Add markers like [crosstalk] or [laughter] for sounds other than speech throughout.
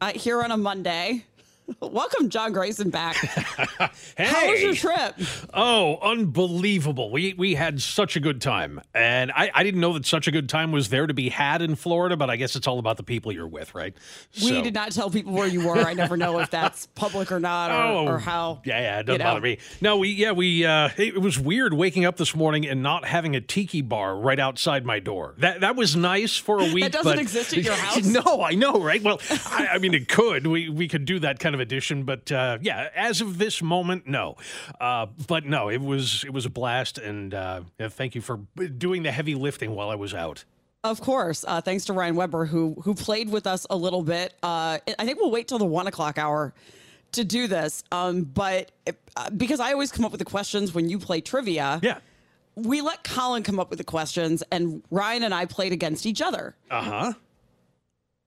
uh, here on a Monday. Welcome, Jon Grayson, back. [laughs] hey. How was your trip? Oh, unbelievable. We we had such a good time. And I, I didn't know that such a good time was there to be had in Florida, but I guess it's all about the people you're with, right? We So- did not tell people where you were. I never know if that's public or not or, Oh, or how. Yeah, yeah, it doesn't you know. bother me. No, we yeah we uh, it was weird waking up this morning and not having a tiki bar right outside my door. That that was nice for a [laughs] week. doesn't but- exist at your [laughs] house? no, I know, right? Well, I, I mean, it could. We we could do that kind of addition, but uh, yeah, as of this moment, no. Uh, but no, it was it was a blast, and uh, yeah, thank you for doing the heavy lifting while I was out. Of course. Uh, thanks to Ryan Weber, who who played with us a little bit. Uh, I think we'll wait till the one o'clock hour to do this. Um, but uh, because I always come up with the questions when you play trivia, Yeah. we let Colin come up with the questions, and Ryan and I played against each other. Uh huh.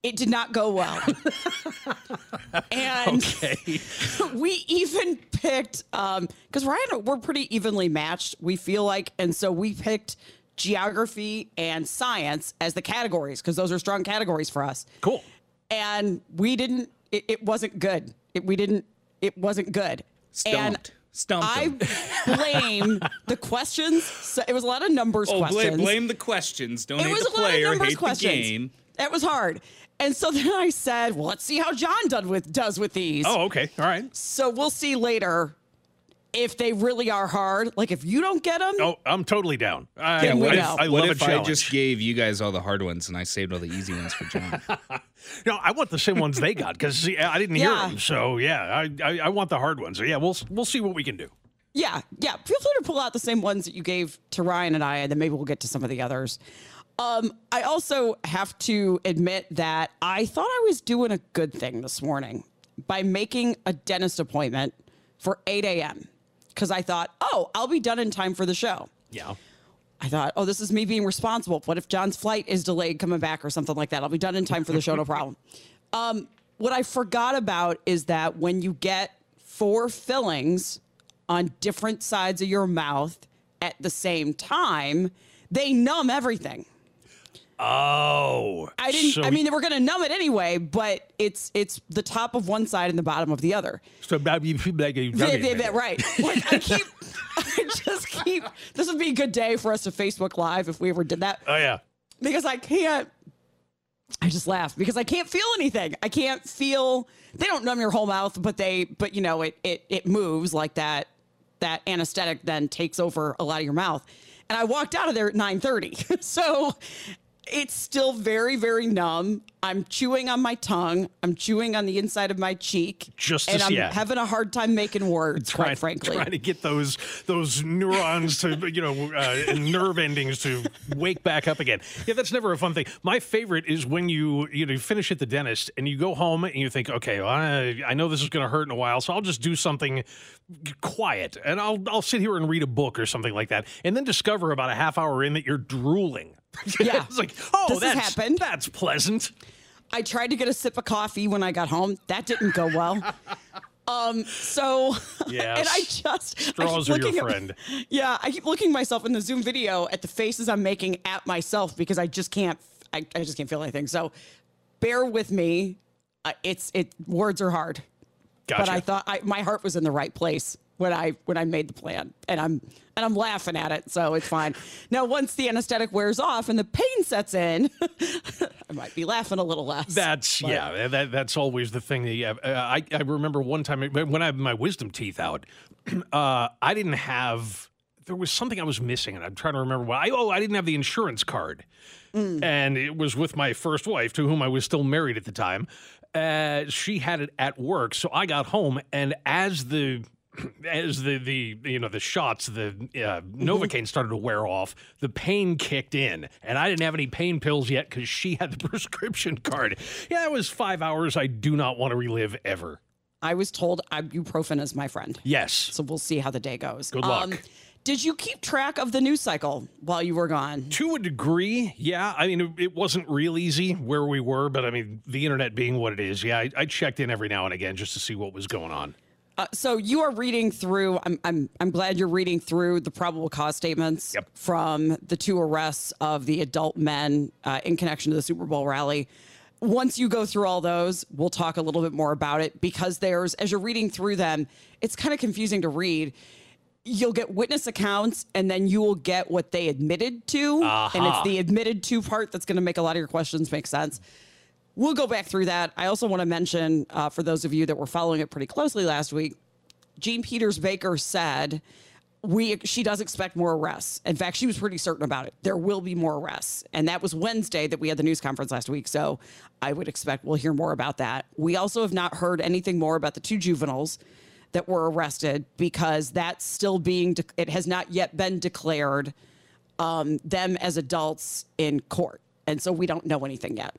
It did not go well. [laughs] and Okay. [laughs] we even picked um because Ryan we're pretty evenly matched, we feel like, and so we picked geography and science as the categories because those are strong categories for us. Cool. And we didn't it, it wasn't good. It, we didn't it wasn't good. And Stumped. Stumped I blame [laughs] the questions. So it was a lot of numbers Oh, questions. blame, blame the questions. Don't it hate was the a lot of player. numbers Hate questions. the game. That was hard. And so [laughs] then I said, well, let's see how Jon done with does with these. Oh, okay. All right. So we'll see later if they really are hard. Like if you don't get them, Oh, I'm totally down. I, Then we I, know. I what love if a I challenge. just gave you guys all the hard ones and I saved all the easy ones for Jon? [laughs] No, I want the same ones they got because I didn't hear Yeah. them. So yeah, I, I I want the hard ones. So yeah, we'll we'll see what we can do. yeah, yeah. Feel free to pull out the same ones that you gave to Ryan and I, and then maybe we'll get to some of the others. Um, I also have to admit that I thought I was doing a good thing this morning by making a dentist appointment for 8 a.m. because I thought, oh, I'll be done in time for the show. Yeah. I thought, oh, this is me being responsible. What if Jon's flight is delayed coming back or something like that? I'll be done in time for the show, no problem. [laughs] Um, what I forgot about is that when you get four fillings on different sides of your mouth at the same time, they numb everything. Oh, I didn't. So, I mean, they were going to numb it anyway, but it's it's the top of one side and the bottom of the other. so about you feel like you- Yeah, yeah, yeah, right. Like I keep, [laughs] I just keep. This would be a good day for us to Facebook Live if we ever did that. Oh yeah. because I can't. I just laugh because I can't feel anything. I can't feel. They don't numb your whole mouth, but they, but you know, it it it moves like that. That anesthetic then takes over a lot of your mouth. And I walked out of there at nine thirty, [laughs] so it's still very very numb. I'm chewing on my tongue. I'm chewing on the inside of my cheek. Just to and I'm it. having a hard time making words. Trying, quite frankly, trying to get those those neurons to [laughs] you know uh, and nerve endings to wake back up again. Yeah, that's never a fun thing. My favorite is when you you know you finish at the dentist and you go home and you think, okay, well, I, I know this is going to hurt in a while, so I'll just do something quiet and I'll I'll sit here and read a book or something like that, and then discover about a half hour in that you're drooling. [laughs] Yeah. it's like, oh, This has that's happened. that's pleasant. I tried to get a sip of coffee when I got home. That didn't go well. [laughs] Um, so [laughs] Yes. and I just I Straws are your looking at- friend. yeah, I keep looking myself in the Zoom video at the faces I'm making at myself because I just can't I, I just can't feel anything. So bear with me. Uh, it's it words are hard. Gotcha. But I thought I, my heart was in the right place when I when I made the plan, and I'm and I'm laughing at it, so it's fine. [laughs] Now, once the anesthetic wears off and the pain sets in, [laughs] I might be laughing a little less. That's But- yeah. That, that's always the thing. That you have. Uh, I I remember one time when I had my wisdom teeth out, [clears throat] uh, I didn't have. There was something I was missing, and I'm trying to remember what. I, oh, I didn't have the insurance card, and it was with my first wife, to whom I was still married at the time. Uh, she had it at work, so I got home, and as the as the the you know the shots the uh, novocaine started to wear off the pain kicked in and i didn't have any pain pills yet because she had the [laughs] prescription card yeah it was five hours i do not want to relive ever I was told ibuprofen is my friend. yes So we'll see how the day goes. Um, Good luck. did you keep track of the news cycle while you were gone? to a degree yeah i mean it, it wasn't real easy where we were but i mean the internet being what it is yeah I, I checked in every now and again just to see what was going on Uh, so you are reading through. I'm, I'm I'm glad you're reading through the probable cause statements Yep. from the two arrests of the adult men uh, in connection to the Super Bowl rally. Once you go through all those, we'll talk a little bit more about it because there's as you're reading through them, it's kind of confusing to read. You'll get witness accounts, and then you will get what they admitted to, and it's the admitted to part that's going to make a lot of your questions make sense. We'll go back through that. I also want to mention, uh, for those of you that were following it pretty closely last week, Jean Peters Baker said we she does expect more arrests. In fact, she was pretty certain about it. There will be more arrests, and that was Wednesday that we had the news conference last week. So I would expect we'll hear more about that. We also have not heard anything more about the two juveniles that were arrested because that's still being. De- it has not yet been declared um, them as adults in court, and so we don't know anything yet.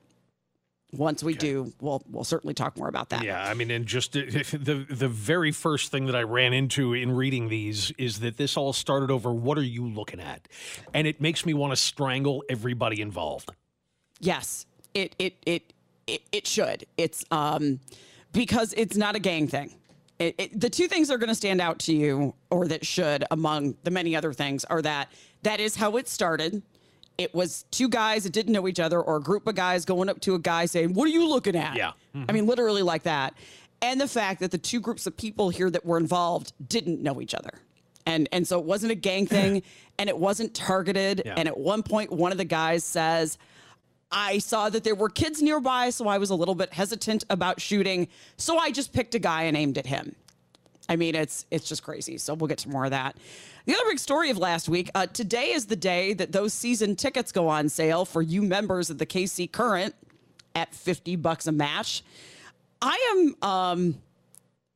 Once we do, we'll we'll certainly talk more about that. Yeah, I mean, and just [laughs] the the very first thing that I ran into in reading these is that this all started over. What are you looking at? And it makes me want to strangle everybody involved. Yes, it it it it, it should. It's um because it's not a gang thing. It, it, the two things that are going to stand out to you, or that should, among the many other things, are that that is how it started. It was two guys that didn't know each other, or a group of guys going up to a guy saying, "What are you looking at?" Yeah. Mm-hmm. I mean, literally like that. And the fact that the two groups of people here that were involved didn't know each other. And and so it wasn't a gang thing [clears throat] and it wasn't targeted. Yeah. And at one point one of the guys says, I saw that there were kids nearby, so I was a little bit hesitant about shooting. So I just picked a guy and aimed at him. I mean, it's it's just crazy. So we'll get to more of that. The other big story of last week. Uh, today is the day that those season tickets go on sale for you members of the KC Current at fifty bucks a match. I am um,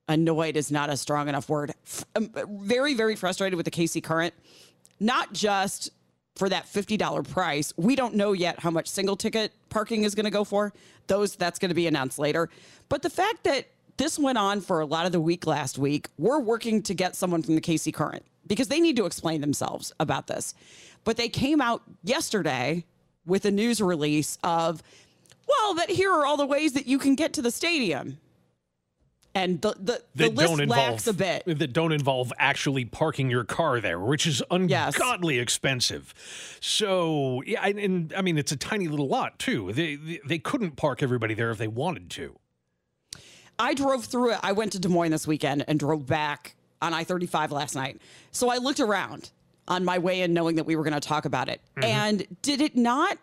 annoyed is not a strong enough word. I'm very very frustrated with the KC Current. Not just for that $50 price. We don't know yet how much single ticket parking is going to go for. Those that's going to be announced later. But the fact that this went on for a lot of the week last week, we're working to get someone from the KC Current because they need to explain themselves about this. But they came out yesterday with a news release of, well, that here are all the ways that you can get to the stadium. And the the, the That list don't lacks involve a bit. that don't involve actually parking your car there, which is Yes. expensive. So yeah, and, and I mean it's a tiny little lot too. They, they they couldn't park everybody there if they wanted to. I drove through it. I went to Des Moines this weekend and drove back on I 35 last night. So I looked around on my way in, knowing that we were going to talk about it. Mm-hmm. And did it not,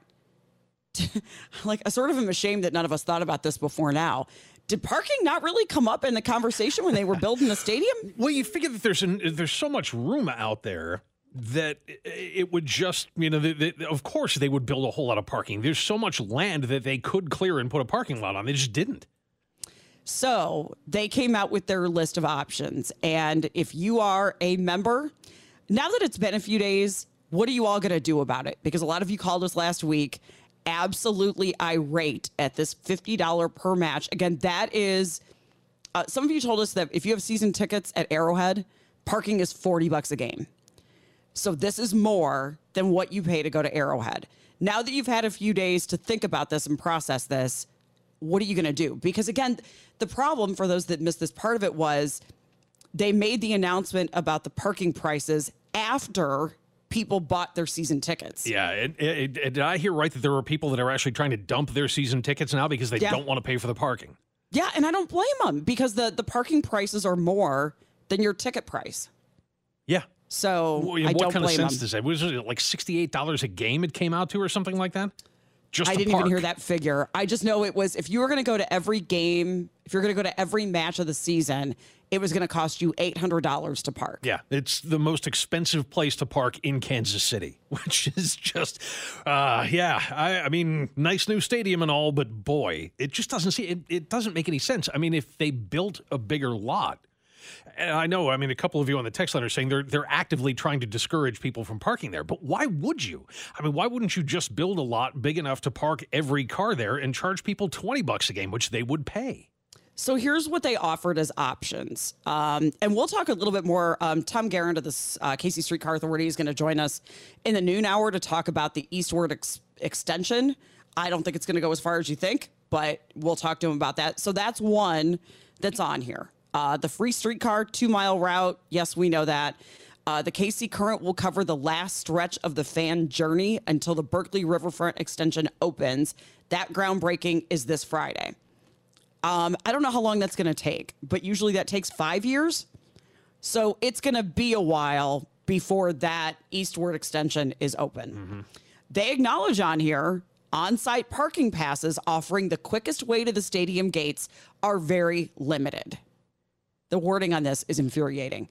[laughs] like, I sort of am ashamed that none of us thought about this before now. Did parking not really come up in the conversation when they were building the stadium? [laughs] Well, you figure that there's an, there's so much room out there that it would just you know of course they would build a whole lot of parking. There's so much land that they could clear and put a parking lot on. They just didn't. So they came out with their list of options. And if you are a member, now that it's been a few days, what are you all going to do about it? Because a lot of you called us last week absolutely irate at this $50 per match. Again, that is, uh, some of you told us that if you have season tickets at Arrowhead, parking is 40 bucks a game. So this is more than what you pay to go to Arrowhead. Now that you've had a few days to think about this and process this, what are you going to do? Because again, the problem for those that missed this part of it was they made the announcement about the parking prices after people bought their season tickets. Yeah, and, and- and did I hear right that there are people that are actually trying to dump their season tickets now because they Yeah. don't want to pay for the parking? Yeah, and I don't blame them because the the parking prices are more than your ticket price. Yeah. So Well, I what don't kind of sense them. does that? Was it like sixty-eight dollars a game? It came out to, or something like that? Just I didn't park. even hear that figure. I just know it was if you were going to go to every game, if you're going to go to every match of the season, it was going to cost you eight hundred dollars to park. Yeah, it's the most expensive place to park in Kansas City, [laughs] which is just, uh, yeah. I, I mean, nice new stadium and all, but boy, it just doesn't see it. It doesn't make any sense. I mean, if they built a bigger lot, and I know, I mean, a couple of you on the text line are saying they're they're actively trying to discourage people from parking there. But why would you? I mean, why wouldn't you just build a lot big enough to park every car there and charge people twenty bucks a game, which they would pay? So here's what they offered as options. Um, and we'll talk a little bit more. Um, Tom Gerend of the uh, KC Streetcar Authority is going to join us in the noon hour to talk about the eastward ex- extension. I don't think it's going to go as far as you think, but we'll talk to him about that. So that's one that's on here. Uh, the free streetcar two mile route. Yes, we know that. Uh, the KC Current will cover the last stretch of the fan journey until the Berkley Riverfront extension opens. That groundbreaking is this Friday. Um, I don't know how long that's going to take, but usually that takes five years. So it's going to be a while before that eastward extension is open. They acknowledge on here on site parking passes offering the quickest way to the stadium gates are very limited. The wording on this is infuriating.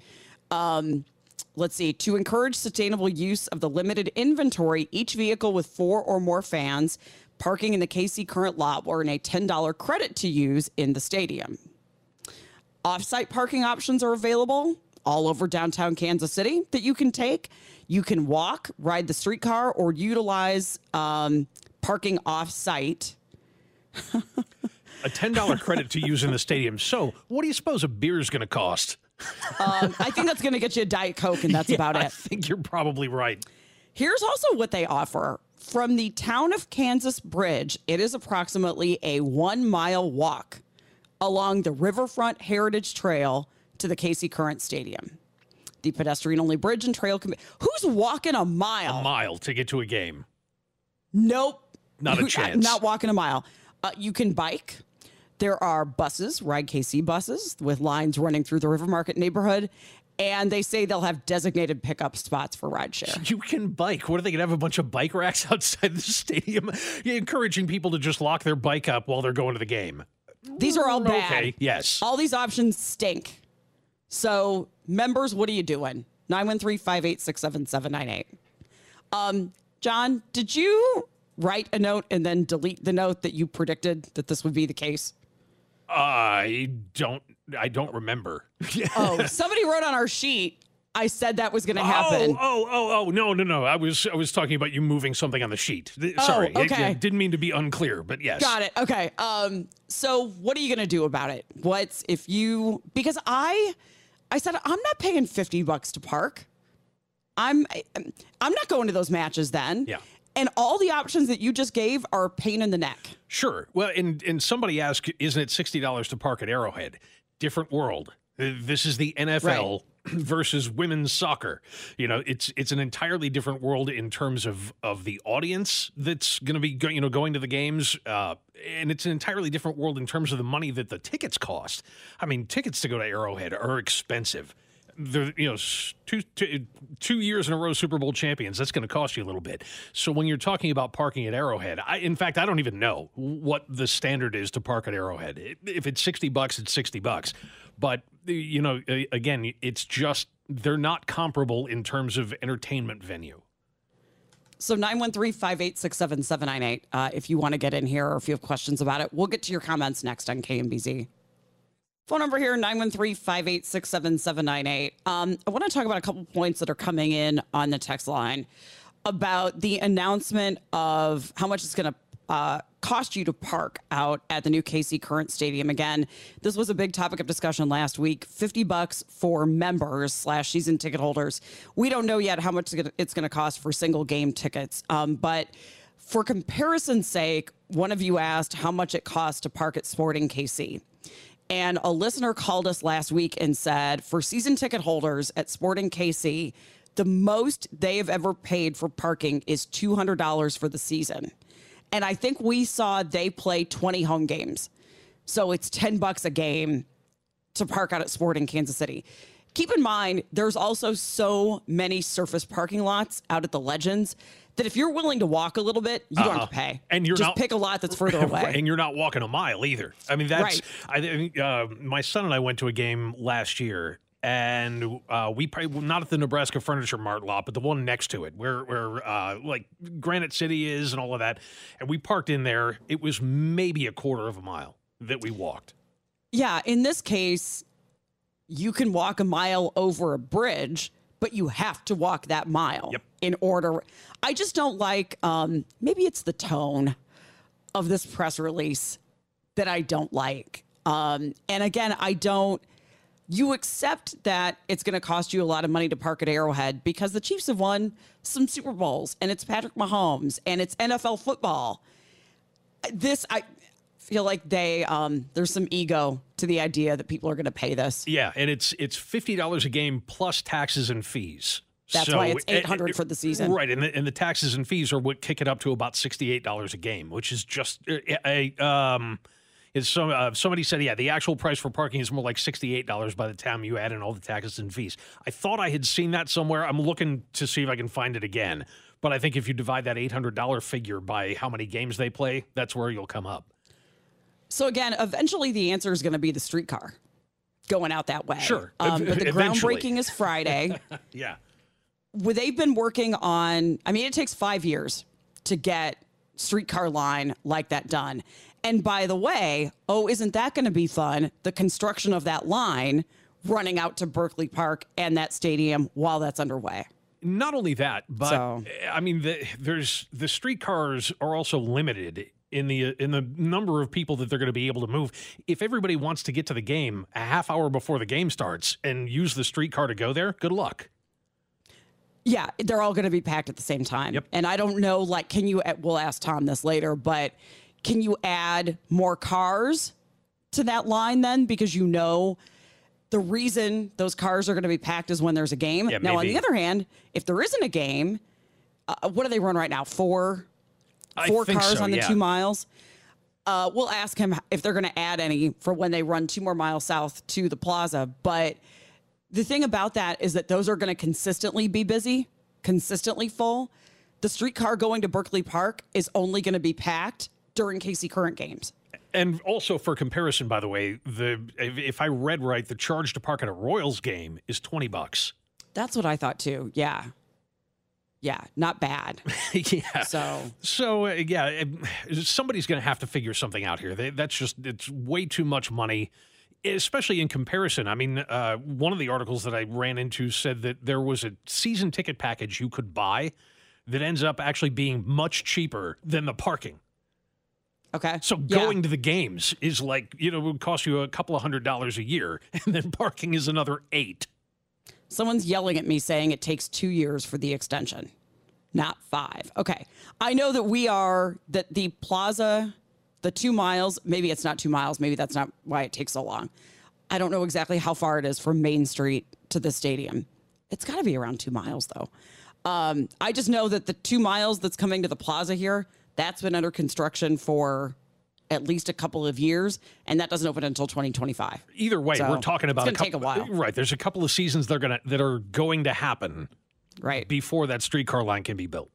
Um, let's see. To encourage sustainable use of the limited inventory, each vehicle with four or more fans parking in the KC current lot will earn a $10 credit to use in the stadium. Off-site parking options are available all over downtown Kansas City that you can take. You can walk, ride the streetcar, or utilize um, parking off-site. [laughs] A ten dollar credit to use in the stadium. So, what do you suppose a beer is going to cost? Um, I think that's going to get you a Diet Coke, and that's Yeah, about it. I think you're probably right. Here's also what they offer. From the town of Kansas Bridge, it is approximately a one mile walk along the Riverfront Heritage Trail to the KC Current Stadium. The pedestrian only bridge and trail. Com- Who's walking a mile? A mile to get to a game. Nope. Not a [laughs] chance. Not walking a mile. Uh, you can bike. There are buses, Ride KC buses, with lines running through the River Market neighborhood. And they say they'll have designated pickup spots for rideshare. You can bike. What are they going to have a bunch of bike racks [laughs] outside the stadium? You're encouraging people to just lock their bike up while they're going to the game. These are all bad. Okay, yes. All these options stink. So, members, what are you doing? 913 586 7798. Um, Jon, did you write a note and then delete the note that you predicted that this would be the case? I don't. I don't remember. [laughs] Oh, somebody wrote on our sheet. I said that was going to happen. Oh, oh, oh, oh, no, no, no. I was, I was talking about you moving something on the sheet. Th- Oh, Sorry, I- okay. I didn't mean to be unclear, but yes. Got it. Okay. Um, so what are you gonna do about it? What's if you because I I said I'm not paying 50 bucks to park. I'm I'm not going to those matches then. Yeah. And all the options that you just gave are pain in the neck. Sure. Well, and and somebody asked, isn't it sixty dollars to park at Arrowhead? Different world. Uh, This is the NFL [clears throat] versus women's soccer. You know, it's it's an entirely different world in terms of of the audience that's going to be go, you know going to the games, uh, and it's an entirely different world in terms of the money that the tickets cost. I mean, tickets to go to Arrowhead are expensive. They're, you know, two, two, two years in a row Super Bowl champions. That's going to cost you a little bit. So when you're talking about parking at Arrowhead, I, in fact, I don't even know what the standard is to park at Arrowhead. If it's sixty bucks, it's sixty bucks. But you know, again, it's just they're not comparable in terms of entertainment venue. So 913-586-7798 uh, if you want to get in here or if you have questions about it. We'll get to your comments next on KMBZ. Phone number here, 913-586-7798. Um, I want to talk about a couple points that are coming in on the text line about the announcement of how much it's going to uh, cost you to park out at the new KC Current Stadium. Again, this was a big topic of discussion last week. 50 bucks for members slash season ticket holders. We don't know yet how much it's going to cost for single game tickets. Um, but for comparison's sake, one of you asked how much it costs to park at Sporting KC. And a listener called us last week and said, for season ticket holders at Sporting KC, the most they have ever paid for parking is $200 for the season. And I think we saw they play 20 home games. So it's 10 bucks a game to park out at Sporting Kansas City. Keep in mind, there's also so many surface parking lots out at the Legends that if you're willing to walk a little bit, you don't have to Uh-uh. pay. And you're just not- pick a lot that's further [laughs] away. and you're not walking a mile either. I mean, that's. Right. I uh, my son and I went to a game last year, and uh, we probably not at the Nebraska Furniture Mart lot, but the one next to it, where where uh, like Granite City is and all of that. And we parked in there. It was maybe a quarter of a mile that we walked. Yeah, in this case, you can walk a mile over a bridge, but you have to walk that mile Yep. in order. I just don't like um maybe it's the tone of this press release that I don't like. Um and again, I don't you accept that it's going to cost you a lot of money to park at Arrowhead because the Chiefs have won some Super Bowls and it's Patrick Mahomes and it's NFL football this I feel like they um there's some ego to the idea that people are going to pay this. Yeah, and it's it's fifty dollars a game plus taxes and fees. That's why it's 800 for the season. Right, and the, and the taxes and fees are what kick it up to about sixty eight dollars a game, which is just a, a um. Is some uh, somebody said yeah the actual price for parking is more like sixty eight dollars by the time you add in all the taxes and fees. I thought I had seen that somewhere. I'm looking to see if I can find it again. But I think if you divide that eight hundred dollar figure by how many games they play, that's where you'll come up. So again, eventually the answer is going to be the streetcar going out that way. Sure. Um, but the Eventually. groundbreaking is Friday. [laughs] Yeah. well, they've been working on, I mean, it takes five years to get streetcar line like that done. And by the way, oh, isn't that going to be fun? The construction of that line running out to Berkley Park and that stadium while that's underway. Not only that, but So- I mean, the, there's the streetcars are also limited in the in the number of people that they're going to be able to move. If everybody wants to get to the game a half hour before the game starts and use the streetcar to go there, good luck. Yeah, they're all going to be packed at the same time. Yep. And I don't know, like, can you, we'll ask Tom this later, but can you add more cars to that line then? Because you know the reason those cars are going to be packed is when there's a game. Yeah, now, on the other hand, if there isn't a game, uh, what do they run right now? Four, four cars so, on the yeah. two miles. Uh, we'll ask him if they're going to add any for when they run two more miles south to the plaza. But the thing about that is that those are going to consistently be busy, consistently full. The streetcar going to Berkley Park is only going to be packed during KC Current games. And also for comparison, by the way, the if, if I read right, the charge to park at a Royals game is twenty bucks. That's what I thought too. Yeah. Yeah, not bad. [laughs] yeah. So, So uh, yeah, it- somebody's going to have to figure something out here. They, that's just it's way too much money, especially in comparison. I mean, uh, one of the articles that I ran into said that there was a season ticket package you could buy that ends up actually being much cheaper than the parking. okay. So Yeah. going to the games is like you know it would cost you a couple of hundred dollars a year, [laughs] and then parking is another eight. Someone's yelling at me saying it takes two years for the extension, not five. Okay. I know that we are, that the plaza, the two miles, maybe it's not two miles. Maybe that's not why it takes so long. I don't know exactly how far it is from Main Street to the stadium. It's got to be around two miles, though. Um, I just know that the two miles that's coming to the plaza here, that's been under construction for at least a couple of years, and that doesn't open until 2025. Either way, So, we're talking about it's gonna take a while. Right, there's a couple of seasons they're gonna that are going to happen Right. before that streetcar line can be built.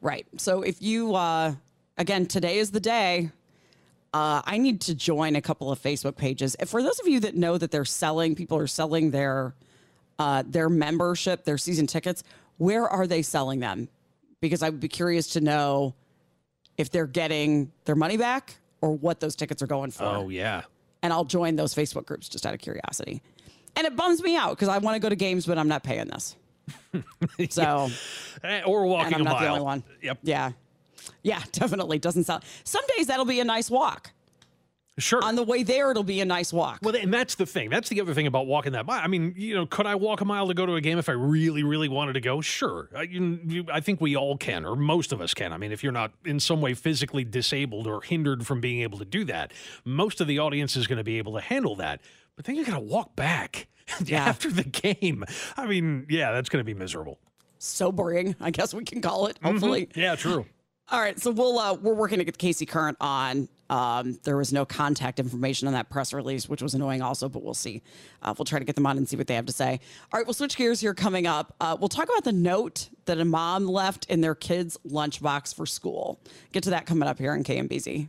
Right. So if you, uh, again, today is the day. Uh, I need to join a couple of Facebook pages. For those of you that know that they're selling, people are selling their uh, their membership, their season tickets. Where are they selling them? Because I would be curious to know if they're getting their money back or what those tickets are going for. Oh yeah, And I'll join those Facebook groups just out of curiosity. And it bums me out because I want to go to games, but I'm not paying this. [laughs] So. Eh, or walking and I'm a not mile. the only one. Yep, Yeah. Yeah, [laughs] definitely doesn't sound. Some days that'll be a nice walk. Sure. On the way there, it'll be a nice walk. well, and that's the thing. That's the other thing about walking that mile. I mean, you know, could I walk a mile to go to a game if I really, really wanted to go? Sure. I, you, I think we all can, or most of us can. I mean, if you're not in some way physically disabled or hindered from being able to do that, most of the audience is going to be able to handle that. But then you got to walk back [laughs] Yeah. after the game. I mean, yeah, that's going to be miserable. Sobering, I guess we can call it. Mm-hmm. Hopefully. Yeah, true. All right, so we'll uh, we're working to get KC Current on. Um, there was no contact information on that press release, which was annoying also, but we'll see. Uh, we'll try to get them on and see what they have to say. All right, we'll switch gears here coming up. Uh, we'll talk about the note that a mom left in their kid's lunchbox for school. Get to that coming up here in KMBZ.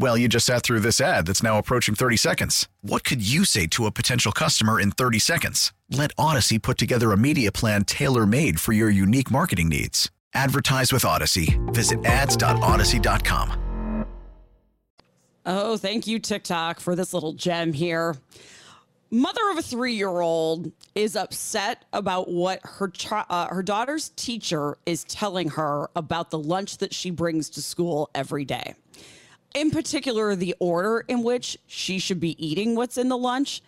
Well, you just sat through this ad that's now approaching 30 seconds. What could you say to a potential customer in 30 seconds? Let Audacy put together a media plan tailor made for your unique marketing needs. Advertise with Audacy. Visit ads.audacy.com. Oh, thank you, TikTok, for this little gem here. Mother of a three-year-old is upset about what her chi- uh, her daughter's teacher is telling her about the lunch that she brings to school every day. In particular, the order in which she should be eating what's in the lunch.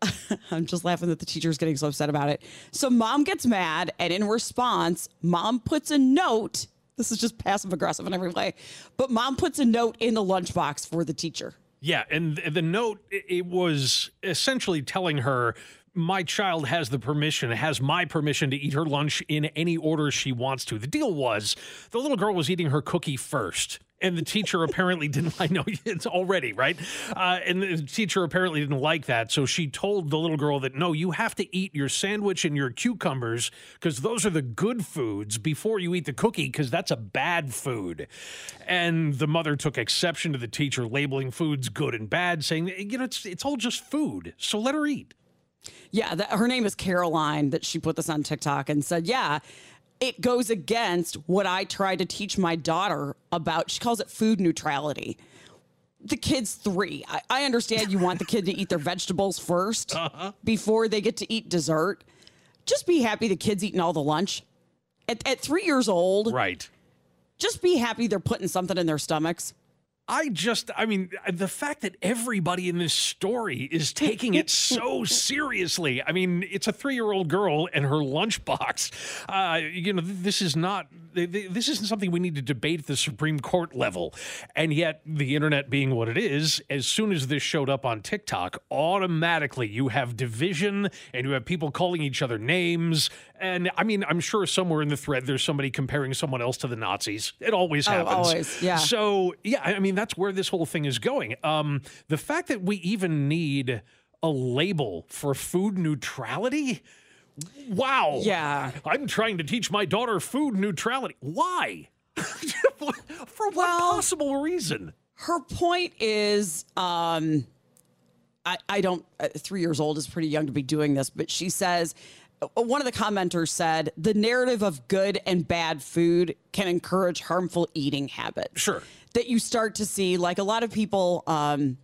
[laughs] I'm just laughing that the teacher is getting so upset about it. So mom gets mad, and in response, mom puts a note. This is just passive aggressive in every way, but mom puts a note in the lunchbox for the teacher. Yeah, and the note it was essentially telling her my child has the permission, has my permission to eat her lunch in any order she wants to. The deal was the little girl was eating her cookie first. And the teacher apparently didn't. [laughs] I know it's already right, uh, and the teacher apparently didn't like that. So she told the little girl that no, you have to eat your sandwich and your cucumbers because those are the good foods before you eat the cookie because that's a bad food. And the mother took exception to the teacher labeling foods good and bad, saying you know it's it's all just food, so let her eat. Yeah, that, her name is Caroline. That she put this on TikTok and said, "Yeah, it goes against what I try to teach my daughter about." She calls it food neutrality. The kid's three. I, I understand you want the kid to eat their vegetables 1st [laughs] uh-huh. before they get to eat dessert. Just be happy the kid's eating all the lunch. At, at three years old, Right. just be happy they're putting something in their stomachs. I just, I mean, the fact that everybody in this story is taking it so [laughs] seriously. I mean, it's a three year old girl and her lunchbox. Uh, you know, this is not, this isn't something we need to debate at the Supreme Court level. And yet, the internet being what it is, as soon as this showed up on TikTok, automatically you have division and you have people calling each other names. And I mean, I'm sure somewhere in the thread there's somebody comparing someone else to the Nazis. It always happens. Oh, happens. always, yeah. So yeah, I mean that's where this whole thing is going. Um, the fact that we even need a label for food neutrality. Wow. Yeah. I'm trying to teach my daughter food neutrality. Why? [laughs] for what possible reason? her point is um i i don't uh, three years old is pretty young to be doing this but she says uh, one of the commenters said the narrative of good and bad food can encourage harmful eating habits Sure. that you start to see like a lot of people um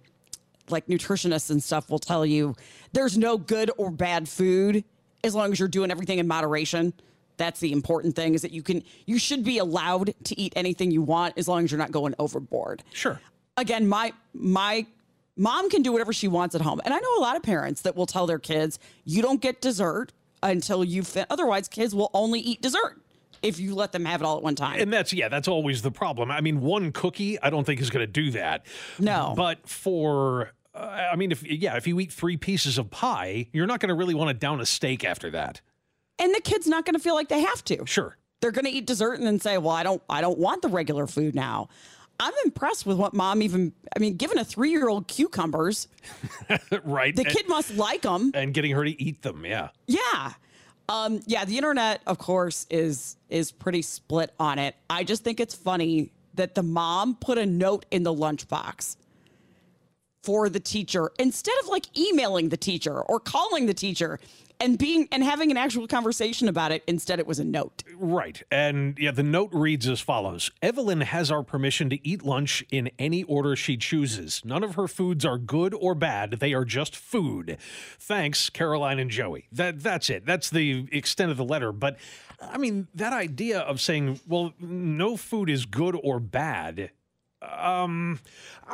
like nutritionists and stuff will tell you there's no good or bad food as long as you're doing everything in moderation. That's the important thing is that you can you should be allowed to eat anything you want as long as you're not going overboard. Sure. Again, my my mom can do whatever she wants at home. And I know a lot of parents that will tell their kids, you don't get dessert until you fit otherwise kids will only eat dessert if you let them have it all at one time. And that's yeah, that's always the problem. I mean, one cookie, I don't think is going to do that. No. But for Uh, I mean, if yeah, if you eat three pieces of pie, you're not going to really want to down a steak after that. And the kid's not going to feel like they have to. Sure. They're going to eat dessert and then say, "Well, I don't I don't want the regular food now." I'm impressed with what mom even I mean, given a 3-year-old cucumbers, [laughs] right. the and, kid must like them. and getting her to eat them, yeah. Yeah. Um, yeah, the internet, of course, is is pretty split on it. I just think it's funny that the mom put a note in the lunchbox for the teacher instead of like emailing the teacher or calling the teacher and being and having an actual conversation about it. Instead, it was a note. Right. And yeah, the note reads as follows Evelyn has our permission to eat lunch in any order she chooses. None of her foods are good or bad, they are just food. Thanks, Caroline and Joey. That That's it. That's the extent of the letter. But I mean, that idea of saying, well, no food is good or bad. Um,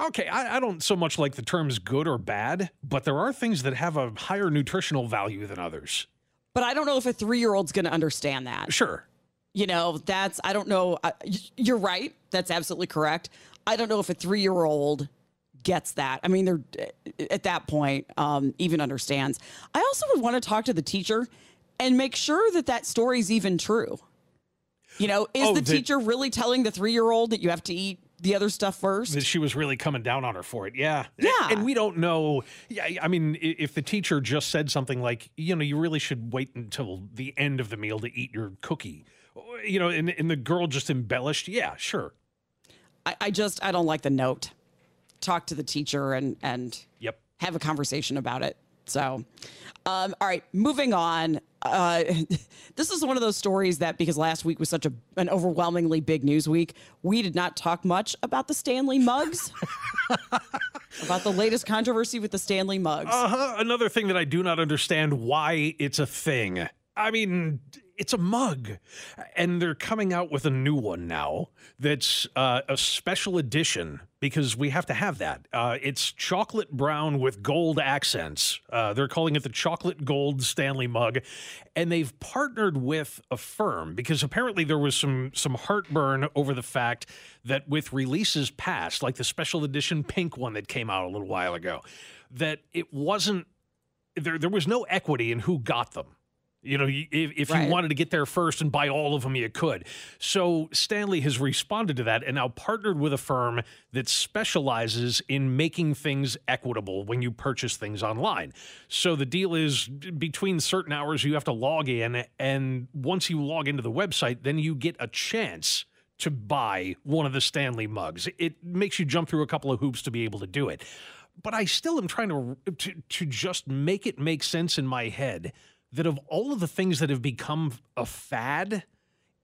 okay, I, I don't so much like the terms good or bad, but there are things that have a higher nutritional value than others. But I don't know if a three year old's going to understand that. Sure. You know, that's, I don't know. I, you're right. That's absolutely correct. I don't know if a three year old gets that. I mean, they're at that point, um, even understands. I also would want to talk to the teacher and make sure that that story's even true. You know, is Oh, the that- teacher really telling the three year old that you have to eat the other stuff first? that she was really coming down on her for it. Yeah. Yeah. And we don't know. Yeah. I mean, if the teacher just said something like, you know, you really should wait until the end of the meal to eat your cookie, you know, and, and the girl just embellished, yeah, sure. I, I just, I don't like the note. Talk to the teacher and, and Yep. have a conversation about it. So, um, all right, moving on. Uh, [laughs] this is one of those stories that because last week was such a, an overwhelmingly big news week, we did not talk much about the Stanley mugs, [laughs] about the latest controversy with the Stanley mugs. Uh huh. Another thing that I do not understand why it's a thing. I mean, it's a mug, and they're coming out with a new one now that's uh, a special edition because we have to have that. Uh, it's chocolate brown with gold accents. Uh, they're calling it the chocolate gold Stanley mug, and they've partnered with a firm because apparently there was some some heartburn over the fact that with releases past, like the special edition pink one that came out a little while ago, that it wasn't there. There was no equity in who got them. You know, if, if Right. you wanted to get there first and buy all of them, you could. So Stanley has responded to that and now partnered with a firm that specializes in making things equitable when you purchase things online. So the deal is between certain hours, you have to log in. And once you log into the website, then you get a chance to buy one of the Stanley mugs. It makes you jump through a couple of hoops to be able to do it. But I still am trying to to, to just make it make sense in my head that of all of the things that have become a fad,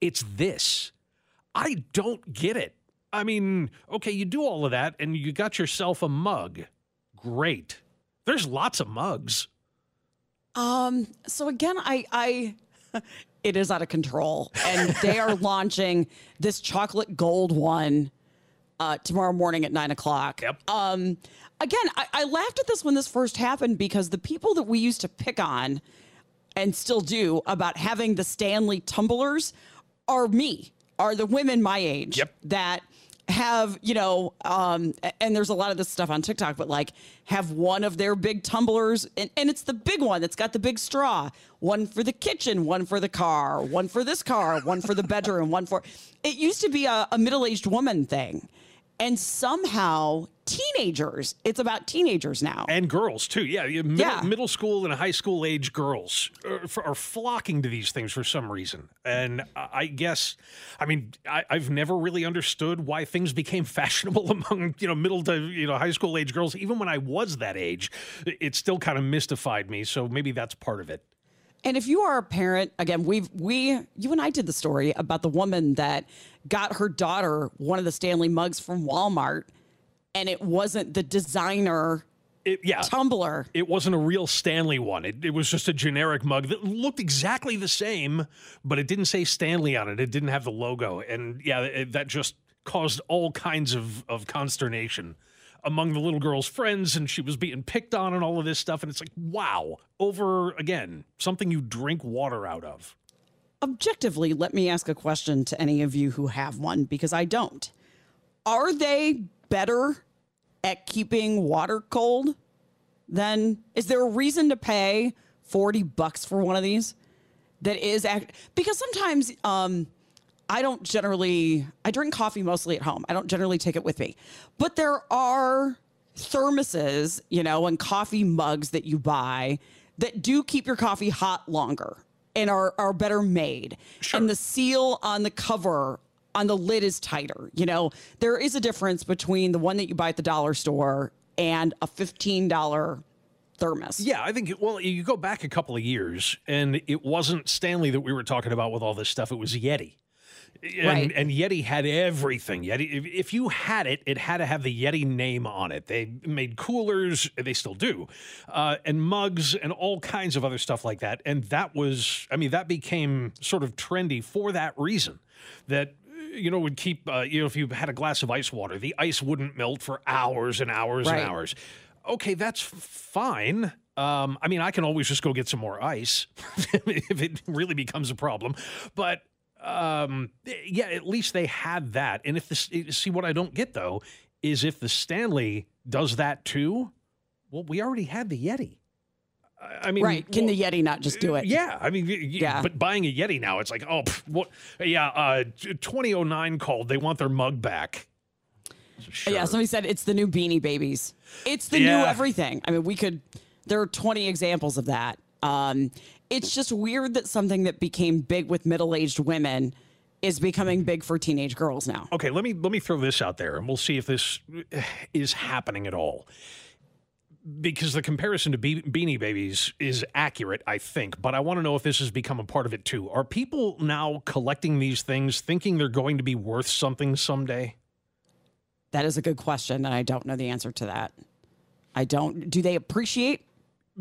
it's this. I don't get it. I mean, okay, you do all of that and you got yourself a mug. Great. There's lots of mugs. Um, so again, I, I, [laughs] it is out of control, and they are [laughs] launching this chocolate gold one uh, tomorrow morning at nine o'clock. Yep. Um, again, I, I laughed at this when this first happened because the people that we used to pick on, and still do, about having the Stanley tumblers, are me, are the women my age Yep. that have you know um and there's a lot of this stuff on tiktok but like have one of their big tumblers and, and it's the big one that's got the big straw one for the kitchen one for the car one for this car one for the bedroom one for it used to be a, a middle-aged woman thing and somehow teenagers it's about teenagers now And girls, too. Yeah. Middle, Yeah. middle school and high school age girls are, are flocking to these things for some reason. And I guess, I mean, I, I've never really understood why things became [laughs] fashionable among, you know, middle to, you know, high school age girls. Even when I was that age, it still kind of mystified me. So maybe that's part of it. And if you are a parent, again, we've we you and I did the story about the woman that got her daughter one of the Stanley mugs from Walmart, and it wasn't the designer It, yeah. tumbler. It wasn't a real Stanley one. It, it was just a generic mug that looked exactly the same, but it didn't say Stanley on it. It didn't have the logo. And yeah, it, that just caused all kinds of, of consternation among the little girl's friends. And she was being picked on and all of this stuff. And it's like, wow, over again, something you drink water out of. Objectively, let me ask a question to any of you who have one because I don't. Are they better at keeping water cold then is there a reason to pay 40 bucks for one of these that is act because sometimes um I don't generally I drink coffee mostly at home. I don't generally take it with me. But there are thermoses, you know, and coffee mugs that you buy that do keep your coffee hot longer and are are better made. Sure. And the seal on the cover on the lid is tighter. You know, there is a difference between the one that you buy at the dollar store and a $15 thermos. Yeah, I think, well, you go back a couple of years and it wasn't Stanley that we were talking about with all this stuff. It was Yeti. And, Right. and Yeti had everything. Yeti, if, if you had it, it had to have the Yeti name on it. They made coolers, they still do, uh, and mugs and all kinds of other stuff like that. And that was, I mean, that became sort of trendy for that reason. That you know would keep, uh, you know, if you had a glass of ice water, the ice wouldn't melt for hours and hours Right. and hours. Okay, that's fine. Um, I mean, I can always just go get some more ice [laughs] if it really becomes a problem. But um, yeah, at least they had that. And if this, see, what I don't get though is if the Stanley does that too. Well, we already had the Yeti. I- mean, right. Can the Yeti not just do it? yeah, I mean, Yeah. But buying a Yeti now, it's like, oh, pff, what? Yeah, uh, 2009 called. They want their mug back. Yeah, somebody said it's the new Beanie Babies. It's the new everything. I mean, we could. There are 20 examples of that. Um, it's just weird that something that became big with middle-aged women is becoming big for teenage girls now. Okay, let me let me throw this out there, and we'll see if this is happening at all. Because the comparison to Be- Beanie Babies is accurate, I think, but I want to know if this has become a part of it too. Are people now collecting these things, thinking they're going to be worth something someday? That is a good question, and I don't know the answer to that. I don't. Do they appreciate?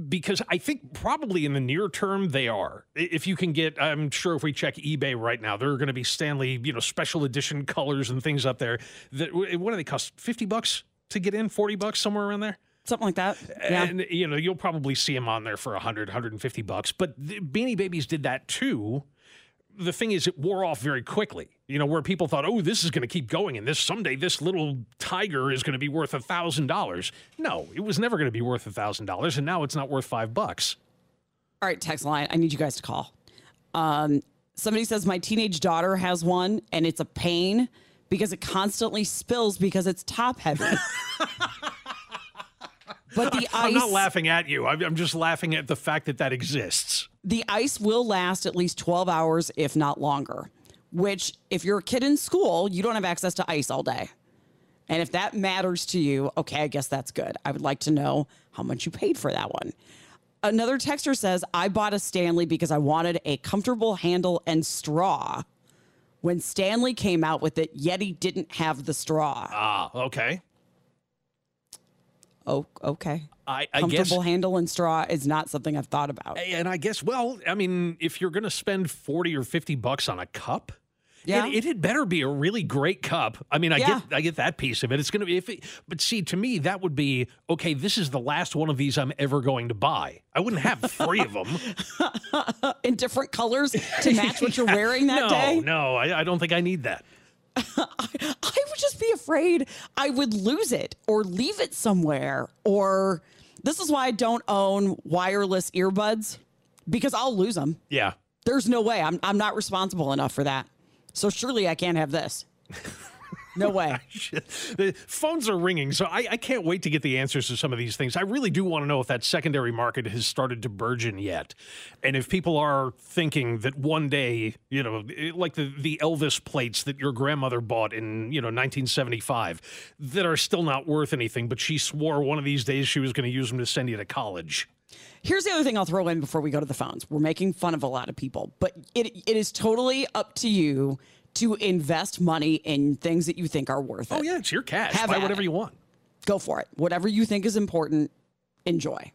Because I think probably in the near term they are. If you can get, I'm sure if we check eBay right now, there are going to be Stanley, you know, special edition colors and things up there. That what do they cost? Fifty bucks to get in, forty bucks somewhere around there. Something like that. Yeah. And you know, you'll probably see them on there for 100, 150 bucks. But the Beanie Babies did that too. The thing is, it wore off very quickly. You know, where people thought, "Oh, this is going to keep going, and this someday this little tiger is going to be worth a thousand dollars." No, it was never going to be worth a thousand dollars, and now it's not worth five bucks. All right, text line. I need you guys to call. Um, somebody says my teenage daughter has one, and it's a pain because it constantly spills because it's top heavy. [laughs] but the [laughs] I'm not laughing at you. I'm, I'm just laughing at the fact that that exists. The ice will last at least 12 hours, if not longer. Which, if you're a kid in school, you don't have access to ice all day. And if that matters to you, okay, I guess that's good. I would like to know how much you paid for that one. Another texter says, I bought a Stanley because I wanted a comfortable handle and straw. When Stanley came out with it, Yeti didn't have the straw. Ah, okay. Oh, okay. I, I guess. Comfortable handle and straw is not something I've thought about. And I guess, well, I mean, if you're going to spend 40 or 50 bucks on a cup, Yeah. it, it had better be a really great cup. I mean, I Yeah. get I get that piece of it. It's going to be if it, but see to me that would be okay, this is the last one of these I'm ever going to buy. I wouldn't have 3 of them. [laughs] In different colors to [laughs] match what you're wearing that no, day. No, I, I don't think I need that. [laughs] I would just be afraid I would lose it or leave it somewhere. Or this is why I don't own wireless earbuds because I'll lose them. Yeah. There's no way. I'm, I'm not responsible enough for that. So surely I can't have this. [laughs] No way. [laughs] The phones are ringing, so I, I can't wait to get the answers to some of these things. I really do want to know if that secondary market has started to burgeon yet, and if people are thinking that one day, you know, eh, like the the Elvis plates that your grandmother bought in you know 1975, that are still not worth anything, but she swore one of these days she was going to use them to send you to college. Here's the other thing I'll throw in before we go to the phones. We're making fun of a lot of people, but it, it is totally up to you to invest money in things that you think are worth it. Oh yeah, it's your cash. Have Buy at whatever it. you want. Go for it. Whatever you think is important, enjoy.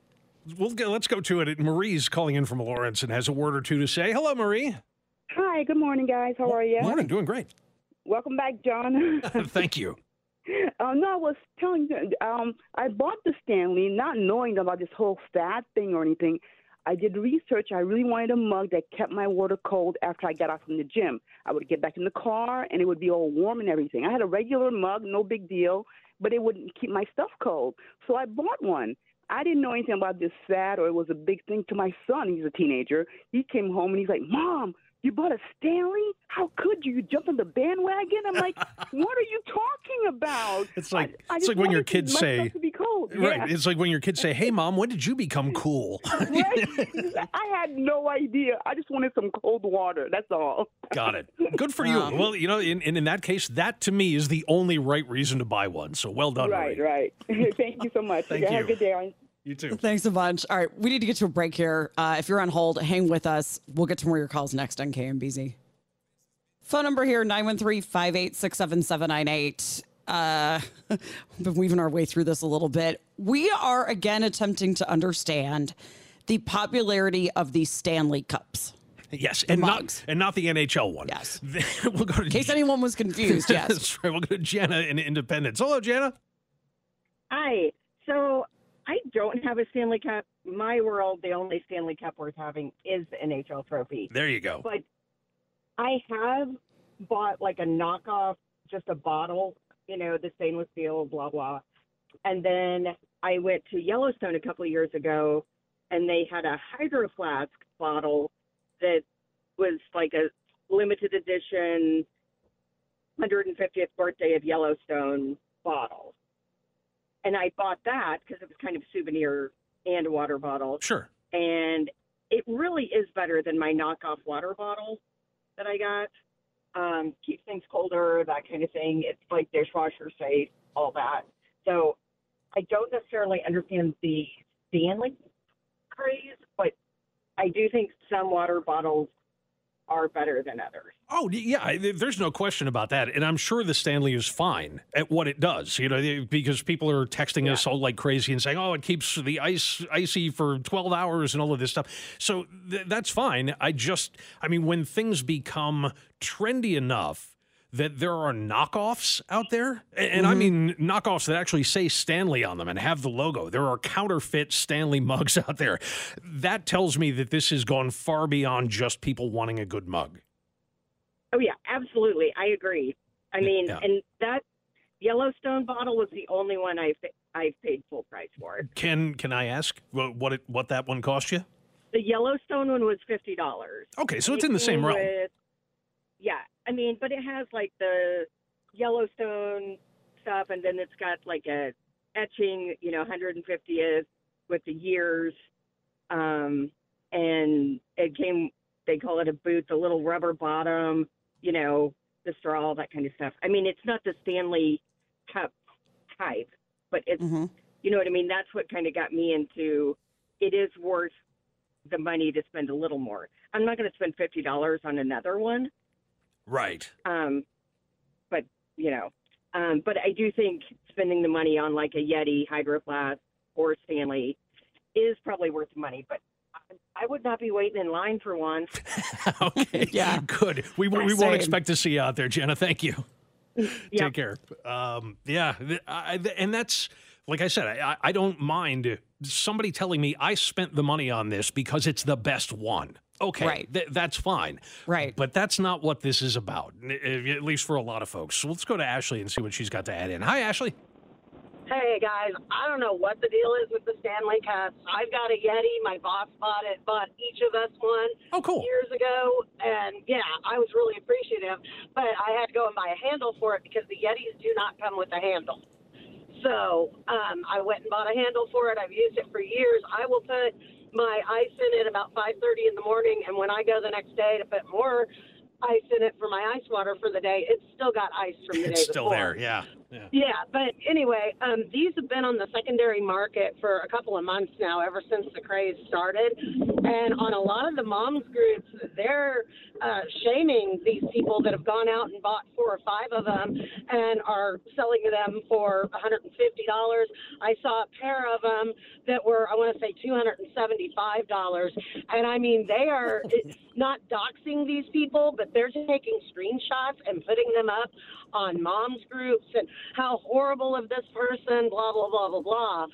We'll go, let's go to it. Marie's calling in from Lawrence and has a word or two to say. Hello, Marie. Hi, good morning, guys. How are you? Morning, doing great. Welcome back, Jon. [laughs] [laughs] Thank you. um, no, I was telling you, um, I bought the Stanley not knowing about this whole fat thing or anything. I did research. I really wanted a mug that kept my water cold after I got out from the gym. I would get back in the car and it would be all warm and everything. I had a regular mug, no big deal, but it wouldn't keep my stuff cold. So I bought one. I didn't know anything about this fad or it was a big thing to my son. He's a teenager. He came home and he's like, Mom, you bought a Stanley? How could you? You jump on the bandwagon? I'm like, [laughs] what are you talking about? It's like I it's like when your kids say, to be cold. right? Yeah. It's like when your kids say, "Hey, mom, when did you become cool?" [laughs] right? I had no idea. I just wanted some cold water. That's all. Got it. Good for you. Well, you know, in, in in that case, that to me is the only right reason to buy one. So well done, right, Marie. right. [laughs] Thank you so much. Thank Have you. a good day. Arnie. You too. Thanks a bunch. All right, we need to get to a break here. Uh, if you're on hold, hang with us. We'll get to more of your calls next on KMBZ. Phone number here 913 586 7798. Uh, [laughs] we've been weaving our way through this a little bit. We are again attempting to understand the popularity of the Stanley Cups. Yes, and mugs. not and not the NHL one. Yes. [laughs] we'll go to In case anyone was confused, [laughs] yes. That's right. We'll go to Jana in Independence. Hello, Jana. Hi. So I don't have a Stanley Cup. My world, the only Stanley Cup worth having is the NHL trophy. There you go. But I have bought like a knockoff, just a bottle, you know, the stainless steel, blah blah. And then I went to Yellowstone a couple of years ago, and they had a hydro flask bottle that was like a limited edition 150th birthday of Yellowstone bottle. And I bought that because it was kind of a souvenir and a water bottle. Sure. And it really is better than my knockoff water bottle that I got. Um, keeps things colder, that kind of thing. It's like dishwasher safe, all that. So I don't necessarily understand the Stanley craze, but I do think some water bottles are better than others. Oh yeah, there's no question about that, and I'm sure the Stanley is fine at what it does. You know, because people are texting us all like crazy and saying, "Oh, it keeps the ice icy for 12 hours and all of this stuff." So th- that's fine. I just, I mean, when things become trendy enough that there are knockoffs out there, a- and, I mm-hmm. mean knockoffs that actually say Stanley on them and have the logo. There are counterfeit Stanley mugs [laughs] out there. That tells me that this has gone far beyond just people wanting a good mug. Oh yeah, absolutely. I agree. I mean, yeah. and that Yellowstone bottle was the only one I've, I've paid full price for. Can can I ask what what, it, what that one cost you? The Yellowstone one was fifty dollars. Okay, so it's in the same realm. yeah, I mean, but it has like the Yellowstone stuff, and then it's got like a etching, you know, 150th with the years, um, and it came. They call it a boot, the little rubber bottom, you know, the straw, all that kind of stuff. I mean, it's not the Stanley Cup type, but it's mhm you know what I mean. That's what kind of got me into. It is worth the money to spend a little more. I'm not going to spend fifty dollars on another one. Right. Um, but you know, um, but I do think spending the money on like a Yeti, Hydro Flask, or Stanley is probably worth the money. But I, I would not be waiting in line for one. [laughs] okay. [laughs] Yeah. Good. We, we Same. won't expect to see you out there, Jenna. Thank you. Yeah. [laughs] Take care. Um, yeah. I, and that's, like I said, I, I- I don't mind somebody telling me I spent the money on this because it's the best one. Okay. Right. th- that's fine. Right. But that's not what this is about, at least for a lot of folks. So let's go to Ashley and see what she's got to add in. Hi, Ashley. Hey guys, I don't know what the deal is with the Stanley Cups. I've got a Yeti. My boss bought it, bought each of us one. Oh, cool. Years ago, and yeah, I was really appreciative. But I had to go and buy a handle for it because the Yetis do not come with a handle. So um, I went and bought a handle for it. I've used it for years. I will put my ice in it about 5:30 in the morning, and when I go the next day to put more ice in it for my ice water for the day, it's still got ice from the day It's still before. there. Yeah. Yeah. Yeah, but anyway, um, these have been on the secondary market for a couple of months now, ever since the craze started. And on a lot of the moms groups, they're uh, shaming these people that have gone out and bought four or five of them and are selling them for $150. I saw a pair of them that were, I want to say, $275. And I mean, they are [laughs] not doxing these people, but they're taking screenshots and putting them up on moms groups and how horrible of this person, blah, blah, blah, blah, blah.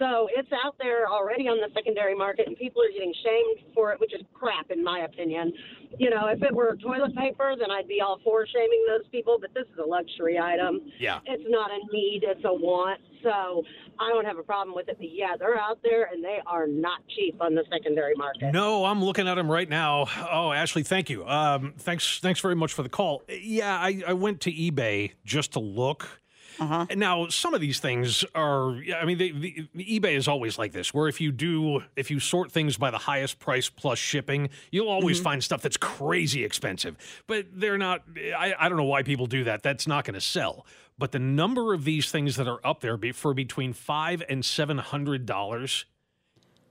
So it's out there already on the secondary market, and people are getting shamed for it, which is crap, in my opinion. You know, if it were toilet paper, then I'd be all for shaming those people, but this is a luxury item. Yeah. It's not a need, it's a want. So I don't have a problem with it. But yeah, they're out there, and they are not cheap on the secondary market. No, I'm looking at them right now. Oh, Ashley, thank you. Um, thanks, thanks very much for the call. Yeah, I, I went to eBay just to look. Uh-huh. Now, some of these things are, I mean, they, the, eBay is always like this, where if you do, if you sort things by the highest price plus shipping, you'll always Mm-hmm. find stuff that's crazy expensive. But they're not, I, I don't know why people do that. That's not going to sell. But the number of these things that are up there be, for between five and seven hundred dollars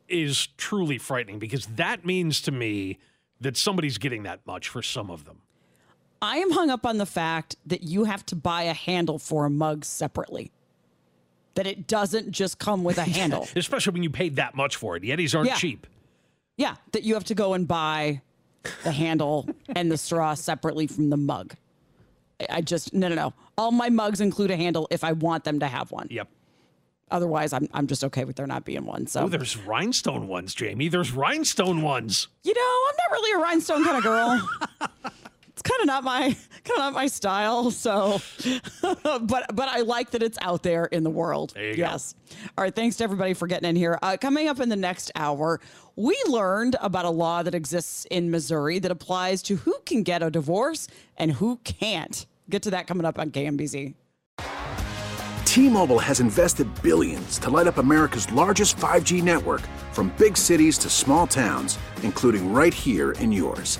is truly frightening because that means to me that somebody's getting that much for some of them. I am hung up on the fact that you have to buy a handle for a mug separately. That it doesn't just come with a [laughs] handle. Especially when you paid that much for it. Yetis aren't Yeah. cheap. Yeah, that you have to go and buy the handle [laughs] and the straw separately from the mug. I- just no no no. All my mugs include a handle if I want them to have one. Yep. Otherwise, I'm I'm just okay with there not being one. So Oh, there's rhinestone ones, Jamie. There's rhinestone ones. you know, I'm not really a rhinestone kind of girl. [laughs] it's kind of not my [laughs] kind of not my style. So, [laughs] but but I like that it's out there in the world. There you go. yes. All right. Thanks to everybody for getting in here. Uh, coming up in the next hour, we learned about a law that exists in Missouri that applies to who can get a divorce and who can't. Get to that coming up on KMBZ. T-Mobile has invested billions to light up America's largest 5G network from big cities to small towns, including right here in yours.